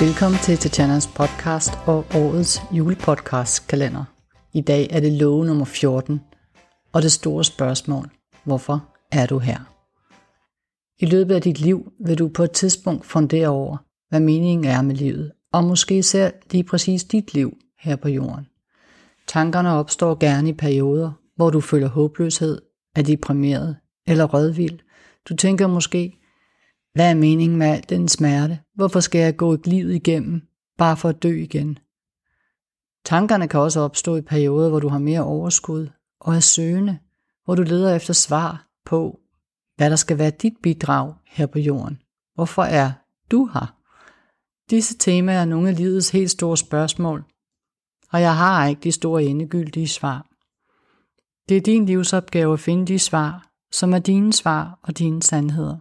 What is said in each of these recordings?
Velkommen til Tatjanas podcast og årets julepodcast kalender. I dag er det love nummer 14, og det store spørgsmål, hvorfor er du her? I løbet af dit liv vil du på et tidspunkt fundere over, hvad meningen er med livet, og måske især lige præcis dit liv her på jorden. Tankerne opstår gerne i perioder, hvor du føler håbløshed, er deprimeret eller rødvild. Du tænker måske, hvad er meningen med al den smerte? Hvorfor skal jeg gå et liv igennem, bare for at dø igen? Tankerne kan også opstå i perioder, hvor du har mere overskud og er søgende, hvor du leder efter svar på, hvad der skal være dit bidrag her på jorden. Hvorfor er du her? Disse temaer er nogle af livets helt store spørgsmål, og jeg har ikke de store endegyldige svar. Det er din livsopgave at finde de svar, som er dine svar og dine sandheder.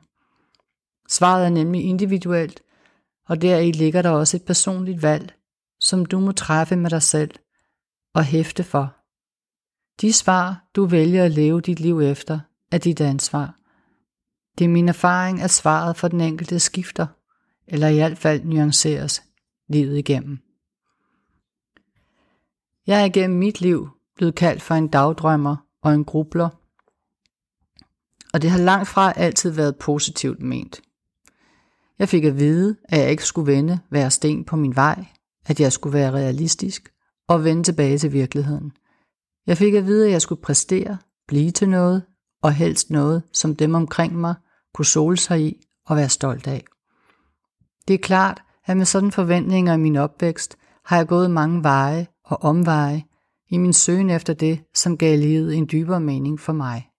Svaret er nemlig individuelt, og deri ligger der også et personligt valg, som du må træffe med dig selv og hæfte for. De svar, du vælger at leve dit liv efter, er dit ansvar. Det er min erfaring, at svaret for den enkelte skifter, eller i hvert fald nuanceres livet igennem. Jeg er igennem mit liv blevet kaldt for en dagdrømmer og en grubler, og det har langt fra altid været positivt ment. Jeg fik at vide, at jeg ikke skulle vende hver sten på min vej, at jeg skulle være realistisk og vende tilbage til virkeligheden. Jeg fik at vide, at jeg skulle præstere, blive til noget, og helst noget, som dem omkring mig kunne sole sig i og være stolt af. Det er klart, at med sådan forventninger i min opvækst har jeg gået mange veje og omveje i min søgen efter det, som gav livet en dybere mening for mig.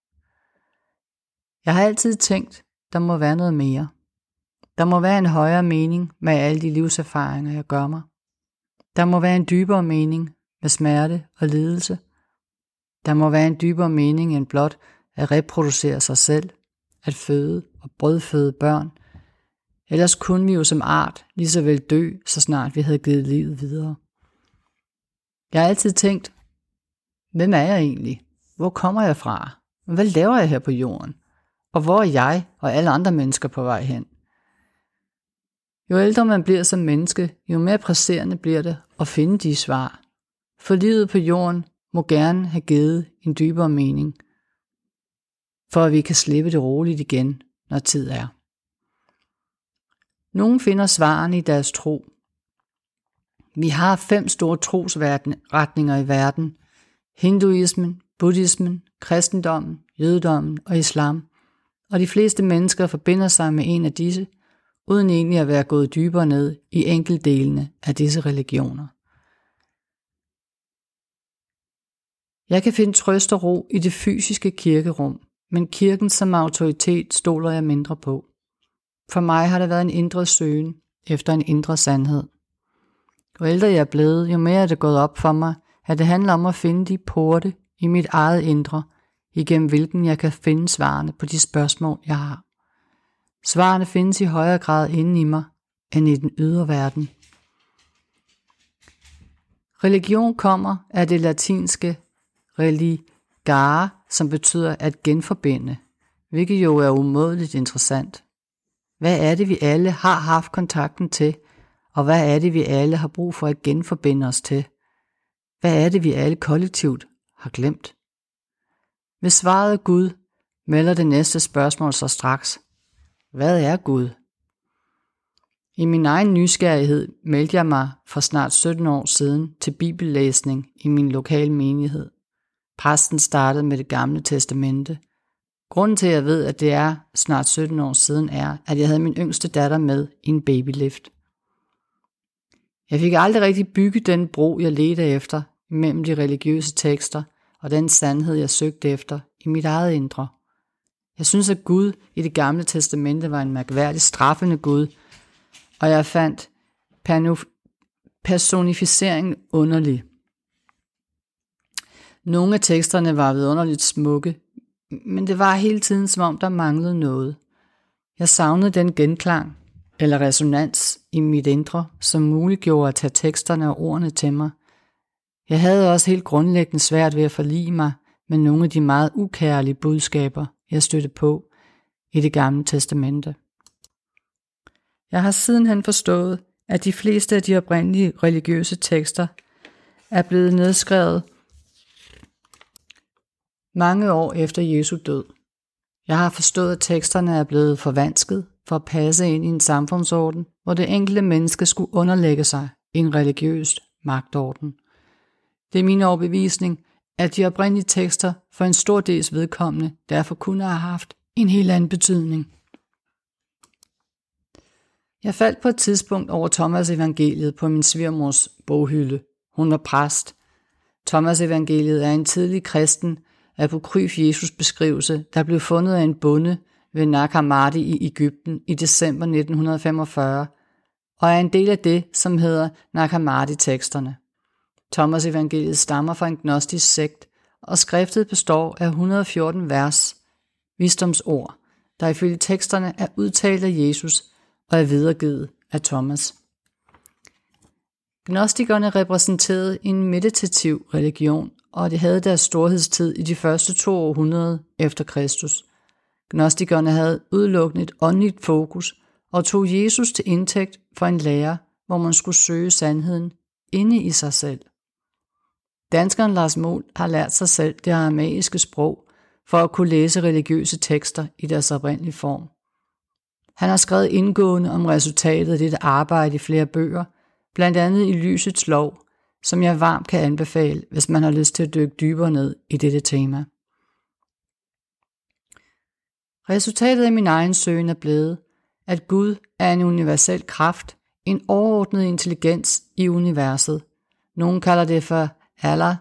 Jeg har altid tænkt, der må være noget mere. Der må være en højere mening med alle de livserfaringer, jeg gør mig. Der må være en dybere mening med smerte og lidelse. Der må være en dybere mening end blot at reproducere sig selv, at føde og brødføde børn. Ellers kunne vi jo som art lige så vel dø, så snart vi havde givet livet videre. Jeg har altid tænkt, hvem er jeg egentlig? Hvor kommer jeg fra? Hvad laver jeg her på jorden? Og hvor er jeg og alle andre mennesker på vej hen? Jo ældre man bliver som menneske, jo mere presserende bliver det at finde de svar. For livet på jorden må gerne have givet en dybere mening, for at vi kan slippe det roligt igen, når tid er. Nogle finder svarene i deres tro. Vi har fem store trosretninger i verden. Hinduismen, buddhismen, kristendommen, jødedommen og islam. Og de fleste mennesker forbinder sig med en af disse – uden egentlig at være gået dybere ned i enkeltdelene af disse religioner. Jeg kan finde trøst og ro i det fysiske kirkerum, men kirken som autoritet stoler jeg mindre på. For mig har det været en indre søgen efter en indre sandhed. Jo ældre jeg er blevet, jo mere er det gået op for mig, at det handler om at finde de porte i mit eget indre, igennem hvilken jeg kan finde svarene på de spørgsmål, jeg har. Svarene findes i højere grad inde i mig end i den ydre verden. Religion kommer af det latinske religare, som betyder at genforbinde, hvilket jo er umådeligt interessant. Hvad er det, vi alle har haft kontakten til, og hvad er det, vi alle har brug for at genforbinde os til? Hvad er det, vi alle kollektivt har glemt? Hvis svaret er Gud, melder det næste spørgsmål sig straks. Hvad er Gud? I min egen nysgerrighed meldte jeg mig for snart 17 år siden til bibellæsning i min lokale menighed. Præsten startede med det gamle testamente. Grunden til, at jeg ved, at det er snart 17 år siden, er, at jeg havde min yngste datter med i en babylift. Jeg fik aldrig rigtig bygget den bro, jeg ledte efter mellem de religiøse tekster og den sandhed, jeg søgte efter i mit eget indre. Jeg synes, at Gud i det gamle testamente var en mærkværdig straffende Gud, og jeg fandt personificeringen underlig. Nogle af teksterne var vidunderligt smukke, men det var hele tiden som om der manglede noget. Jeg savnede den genklang eller resonans i mit indre, som muliggjorde at tage teksterne og ordene til mig. Jeg havde også helt grundlæggende svært ved at forlige mig med nogle af de meget ukærlige budskaber, jeg støtte på i det gamle testamente. Jeg har sidenhen forstået, at de fleste af de oprindelige religiøse tekster er blevet nedskrevet mange år efter Jesu død. Jeg har forstået, at teksterne er blevet forvansket for at passe ind i en samfundsorden, hvor det enkelte menneske skulle underlægge sig en religiøs magtorden. Det er min overbevisning, at de oprindelige tekster for en stor dels vedkommende derfor kunne have haft en helt anden betydning. Jeg faldt på et tidspunkt over Thomas evangeliet på min svigermors boghylde. Hun var præst. Thomas evangeliet er en tidlig kristen apokryf Jesus beskrivelse, der blev fundet af en bonde ved Nag Hammadi i Ægypten i december 1945, og er en del af det, som hedder Nag Hammadi-teksterne. Thomas evangeliet stammer fra en gnostisk sekt, og skriftet består af 114 vers, visdomsord, der ifølge teksterne er udtalt af Jesus og er videregivet af Thomas. Gnostikerne repræsenterede en meditativ religion, og det havde deres storhedstid i de første to århundrede efter Kristus. Gnostikerne havde udelukkende et åndeligt fokus og tog Jesus til indtægt for en lærer, hvor man skulle søge sandheden inde i sig selv. Danskeren Lars Mål har lært sig selv det aramæiske sprog for at kunne læse religiøse tekster i deres oprindelige form. Han har skrevet indgående om resultatet af dette arbejde i flere bøger, blandt andet i Lysets Lov, som jeg varmt kan anbefale, hvis man har lyst til at dykke dybere ned i dette tema. Resultatet af min egen søgen er blevet, at Gud er en universel kraft, en overordnet intelligens i universet. Nogle kalder det for Allah,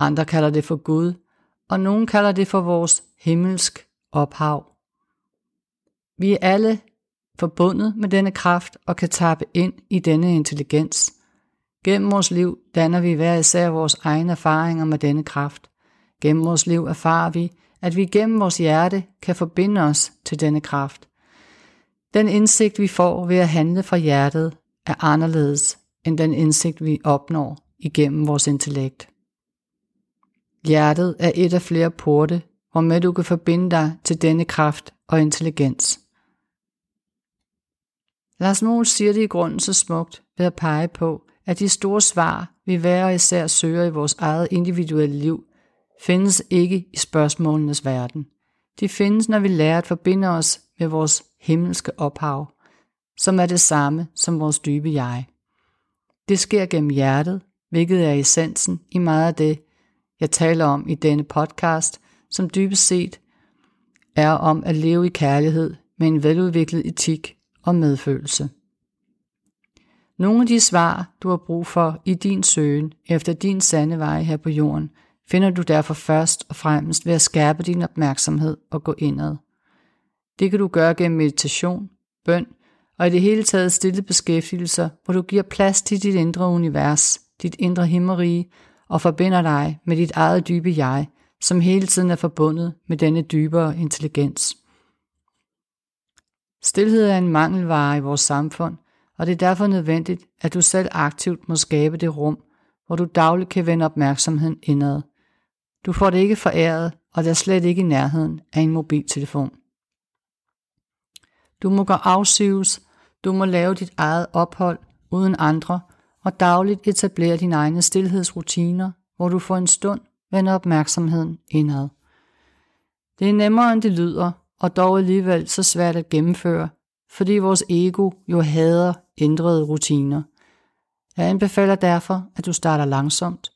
andre kalder det for Gud, og nogen kalder det for vores himmelsk ophav. Vi er alle forbundet med denne kraft og kan tappe ind i denne intelligens. Gennem vores liv danner vi hver især vores egne erfaringer med denne kraft. Gennem vores liv erfarer vi, at vi gennem vores hjerte kan forbinde os til denne kraft. Den indsigt, vi får ved at handle fra hjertet, er anderledes end den indsigt, vi opnår igennem vores intellekt. Hjertet er et af flere porte, hvormed du kan forbinde dig til denne kraft og intelligens. Lars Mohl siger det i grunden så smukt ved at pege på, at de store svar, vi hver især søger i vores eget individuelle liv, findes ikke i spørgsmålenes verden. De findes, når vi lærer at forbinde os med vores himmelske ophav, som er det samme som vores dybe jeg. Det sker gennem hjertet, hvilket er essensen i meget af det, jeg taler om i denne podcast, som dybest set er om at leve i kærlighed med en veludviklet etik og medfølelse. Nogle af de svar, du har brug for i din søgen efter din sande vej her på jorden, finder du derfor først og fremmest ved at skærpe din opmærksomhed og gå indad. Det kan du gøre gennem meditation, bøn og i det hele taget stille beskæftigelser, hvor du giver plads til dit indre univers, dit indre himmerige og forbinder dig med dit eget dybe jeg, som hele tiden er forbundet med denne dybere intelligens. Stilhed er en mangelvare i vores samfund, og det er derfor nødvendigt, at du selv aktivt må skabe det rum, hvor du dagligt kan vende opmærksomheden indad. Du får det ikke foræret, og der er slet ikke i nærheden af en mobiltelefon. Du må gå afsives, du må lave dit eget ophold uden andre, og dagligt etablere dine egne stillhedsrutiner, hvor du for en stund vender opmærksomheden indad. Det er nemmere end det lyder, og dog alligevel så svært at gennemføre, fordi vores ego jo hader ændrede rutiner. Jeg anbefaler derfor, at du starter langsomt.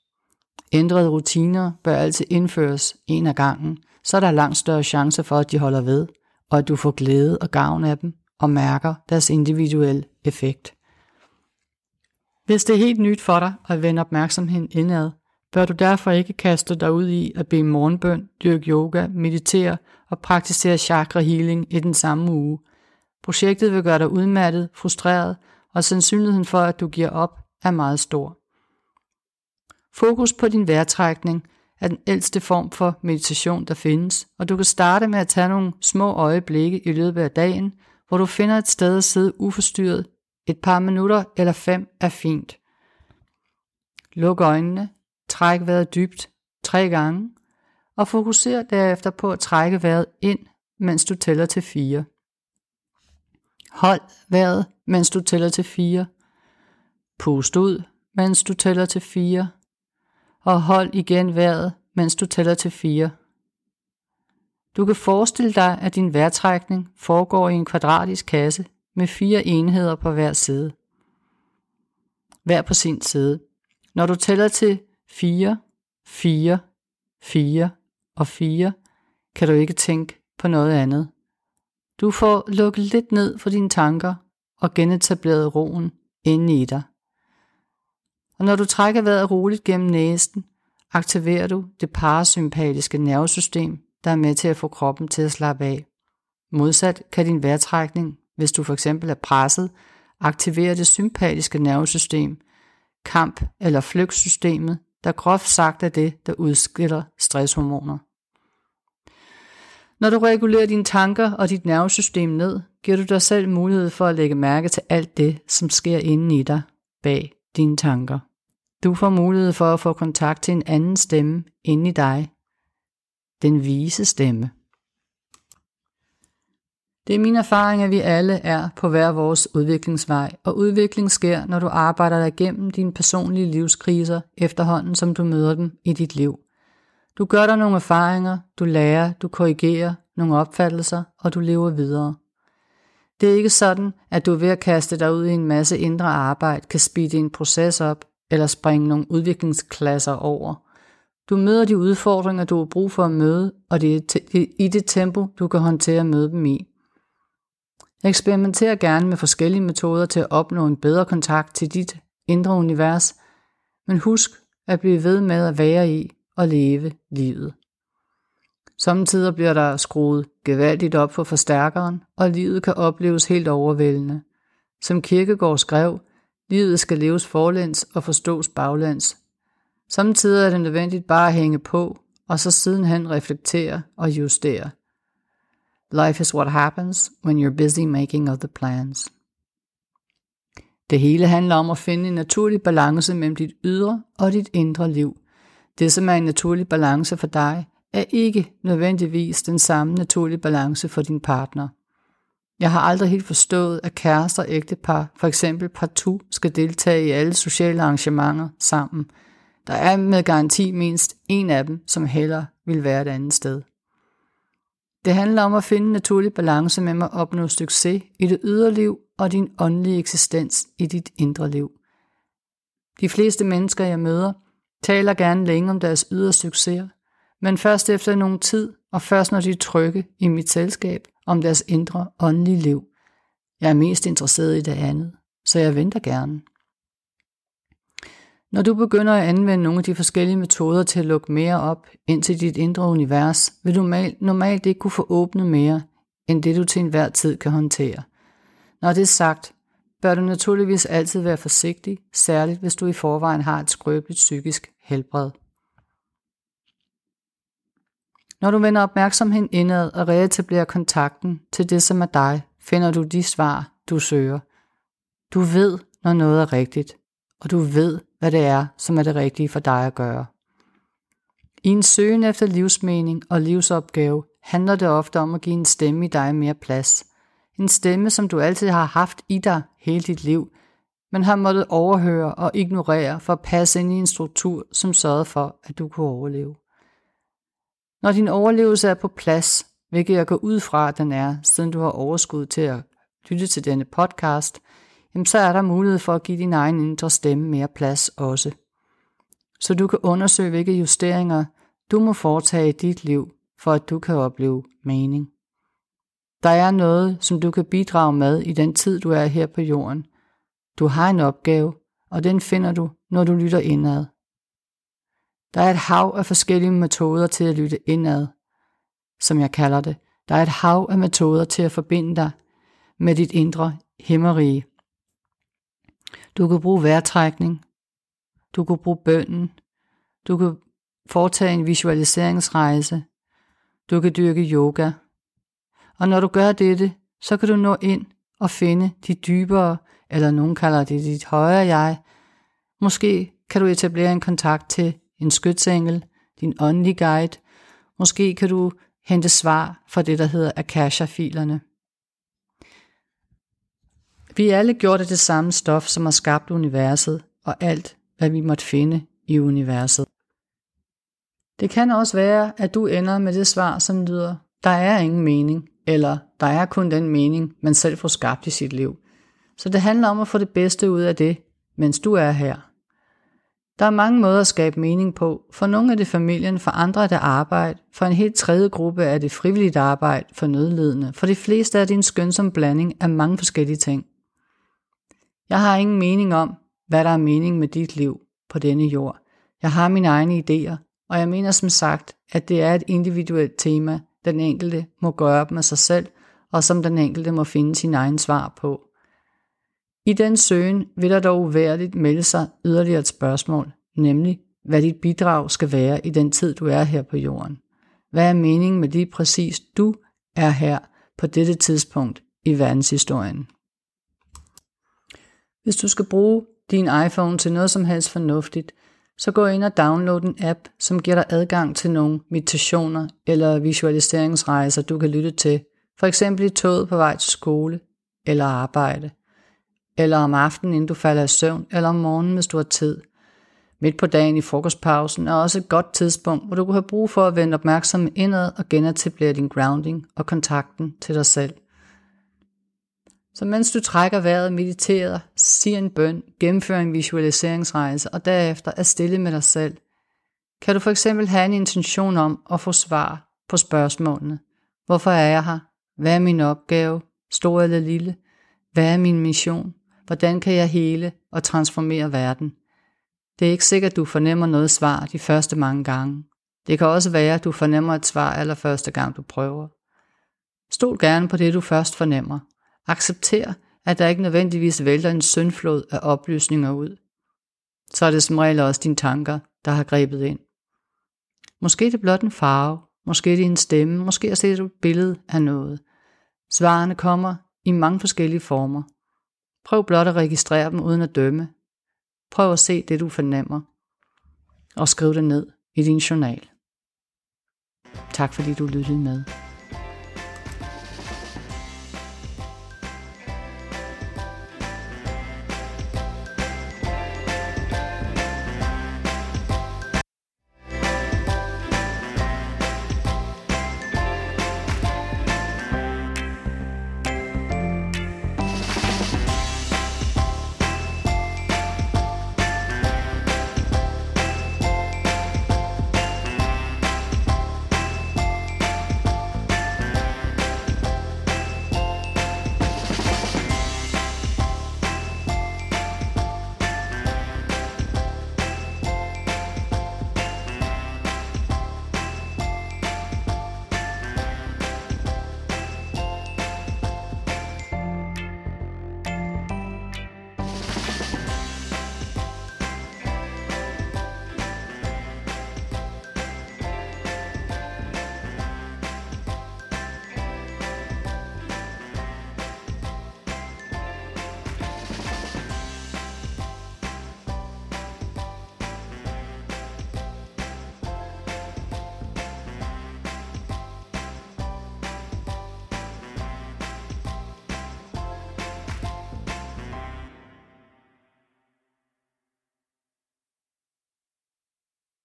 Ændrede rutiner bør altid indføres en af gangen, så er der langt større chance for, at de holder ved, og at du får glæde og gavn af dem og mærker deres individuelle effekt. Hvis det er helt nyt for dig at vende opmærksomheden indad, bør du derfor ikke kaste dig ud i at bede morgenbøn, dyrke yoga, meditere og praktisere chakra healing i den samme uge. Projektet vil gøre dig udmattet, frustreret, og sandsynligheden for, at du giver op, er meget stor. Fokus på din vejrtrækning er den ældste form for meditation, der findes, og du kan starte med at tage nogle små øjeblikke i løbet af dagen, hvor du finder et sted at sidde uforstyrret. Et par minutter eller fem er fint. Luk øjnene, træk vejret dybt tre gange, og fokuser derefter på at trække vejret ind, mens du tæller til fire. Hold vejret, mens du tæller til fire. Pust ud, mens du tæller til 4. Og hold igen vejret, mens du tæller til 4. Du kan forestille dig, at din vejrtrækning foregår i en kvadratisk kasse med fire enheder på hver side. Hver på sin side. Når du tæller til 4, 4, 4 og 4, kan du ikke tænke på noget andet. Du får lukket lidt ned for dine tanker og genetableret roen inde i dig. Og når du trækker vejret roligt gennem næsen, aktiverer du det parasympatiske nervesystem, der er med til at få kroppen til at slappe af. Modsat kan din vejrtrækning, hvis du for eksempel er presset, aktiverer det sympatiske nervesystem, kamp- eller flygtsystemet, der groft sagt er det, der udskiller stresshormoner. Når du regulerer dine tanker og dit nervesystem ned, giver du dig selv mulighed for at lægge mærke til alt det, som sker inde i dig bag dine tanker. Du får mulighed for at få kontakt til en anden stemme inde i dig. Den vise stemme. Det er min erfaring, at vi alle er på hver vores udviklingsvej, og udvikling sker, når du arbejder dig igennem dine personlige livskriser efterhånden, som du møder dem i dit liv. Du gør dig nogle erfaringer, du lærer, du korrigerer nogle opfattelser, og du lever videre. Det er ikke sådan, at du ved at kaste dig ud i en masse indre arbejde kan speede en proces op, eller springe nogle udviklingsklasser over. Du møder de udfordringer, du har brug for at møde, og det er i det tempo, du kan håndtere at møde dem i. Eksperimenter gerne med forskellige metoder til at opnå en bedre kontakt til dit indre univers, men husk at blive ved med at være i og leve livet. Samtidig bliver der skruet gevaldigt op for forstærkeren, og livet kan opleves helt overvældende. Som Kirkegaard skrev, livet skal leves forlæns og forstås baglæns. Samtidig er det nødvendigt bare at hænge på, og så sidenhen reflektere og justere. Life is what happens when you're busy making other plans. Det hele handler om at finde en naturlig balance mellem dit ydre og dit indre liv. Det, som er en naturlig balance for dig, er ikke nødvendigvis den samme naturlige balance for din partner. Jeg har aldrig helt forstået, at kærester og ægtepar for eksempel partout skal deltage i alle sociale arrangementer sammen. Der er med garanti mindst en af dem, som heller vil være et andet sted. Det handler om at finde en naturlig balance mellem at opnå succes i det ydre liv og din åndelige eksistens i dit indre liv. De fleste mennesker, jeg møder, taler gerne længe om deres ydre succeser, men først efter nogen tid, og først når de er trygge i mit selskab, om deres indre åndelige liv. Jeg er mest interesseret i det andet, så jeg venter gerne. Når du begynder at anvende nogle af de forskellige metoder til at lukke mere op ind til dit indre univers, vil du normalt ikke kunne få åbnet mere, end det du til enhver tid kan håndtere. Når det er sagt, bør du naturligvis altid være forsigtig, særligt hvis du i forvejen har et skrøbeligt psykisk helbred. Når du vender opmærksomheden indad og reetablerer kontakten til det, som er dig, finder du de svar, du søger. Du ved, når noget er rigtigt, og du ved, hvad det er, som er det rigtige for dig at gøre. I en søgen efter livsmening og livsopgave handler det ofte om at give en stemme i dig mere plads. En stemme, som du altid har haft i dig hele dit liv, men har måttet overhøre og ignorere for at passe ind i en struktur, som sørgede for, at du kunne overleve. Når din overlevelse er på plads, hvilket jeg går ud fra, at den er, siden du har overskud til at lytte til denne podcast, jamen så er der mulighed for at give din egen indre stemme mere plads også. Så du kan undersøge, hvilke justeringer du må foretage i dit liv, for at du kan opleve mening. Der er noget, som du kan bidrage med i den tid, du er her på jorden. Du har en opgave, og den finder du, når du lytter indad. Der er et hav af forskellige metoder til at lytte indad, som jeg kalder det. Der er et hav af metoder til at forbinde dig med dit indre himmerige. Du kan bruge vejrtrækning. Du kan bruge bønden. Du kan foretage en visualiseringsrejse. Du kan dyrke yoga. Og når du gør dette, så kan du nå ind og finde de dybere, eller nogen kalder det dit højere jeg. Måske kan du etablere en kontakt til en skytsengel, din åndelige guide. Måske kan du hente svar fra det, der hedder Akasha-filerne. Vi er alle gjort af det samme stof, som har skabt universet og alt, hvad vi måtte finde i universet. Det kan også være, at du ender med det svar, som lyder, der er ingen mening, eller der er kun den mening, man selv får skabt i sit liv. Så det handler om at få det bedste ud af det, mens du er her. Der er mange måder at skabe mening på. For nogle er det familien, for andre er det arbejde, for en helt tredje gruppe er det frivilligt arbejde for nødlidende. For de fleste er det en skønsom blanding af mange forskellige ting. Jeg har ingen mening om, hvad der er mening med dit liv på denne jord. Jeg har mine egne idéer, og jeg mener som sagt, at det er et individuelt tema, den enkelte må gøre op med sig selv, og som den enkelte må finde sin egen svar på. I den søgen vil der dog uværligt melde sig yderligere et spørgsmål, nemlig hvad dit bidrag skal være i den tid, du er her på jorden. Hvad er meningen med lige præcis du er her på dette tidspunkt i verdenshistorien? Hvis du skal bruge din iPhone til noget som helst fornuftigt, så gå ind og download en app, som giver dig adgang til nogle meditationer eller visualiseringsrejser, du kan lytte til, for eksempel i toget på vej til skole eller arbejde eller om aftenen, inden du falder i søvn, eller om morgenen, hvis du har tid. Midt på dagen i frokostpausen er også et godt tidspunkt, hvor du kan have brug for at vende opmærksomheden indad og genetablere din grounding og kontakten til dig selv. Så mens du trækker vejret, mediterer, siger en bøn, gennemfører en visualiseringsrejse og derefter er stille med dig selv, kan du for eksempel have en intention om at få svar på spørgsmålene. Hvorfor er jeg her? Hvad er min opgave? Stor eller lille? Hvad er min mission? Hvordan kan jeg hele og transformere verden? Det er ikke sikkert, du fornemmer noget svar de første mange gange. Det kan også være, at du fornemmer et svar allerførste gang, du prøver. Stol gerne på det, du først fornemmer. Accepter, at der ikke nødvendigvis vælter en syndflod af oplysninger ud. Så er det som regel også dine tanker, der har grebet ind. Måske er det blot en farve, måske er det en stemme, måske er det et billede af noget. Svarene kommer i mange forskellige former. Prøv blot at registrere dem uden at dømme. Prøv at se det, du fornemmer, og skriv det ned i din journal. Tak fordi du lyttede med.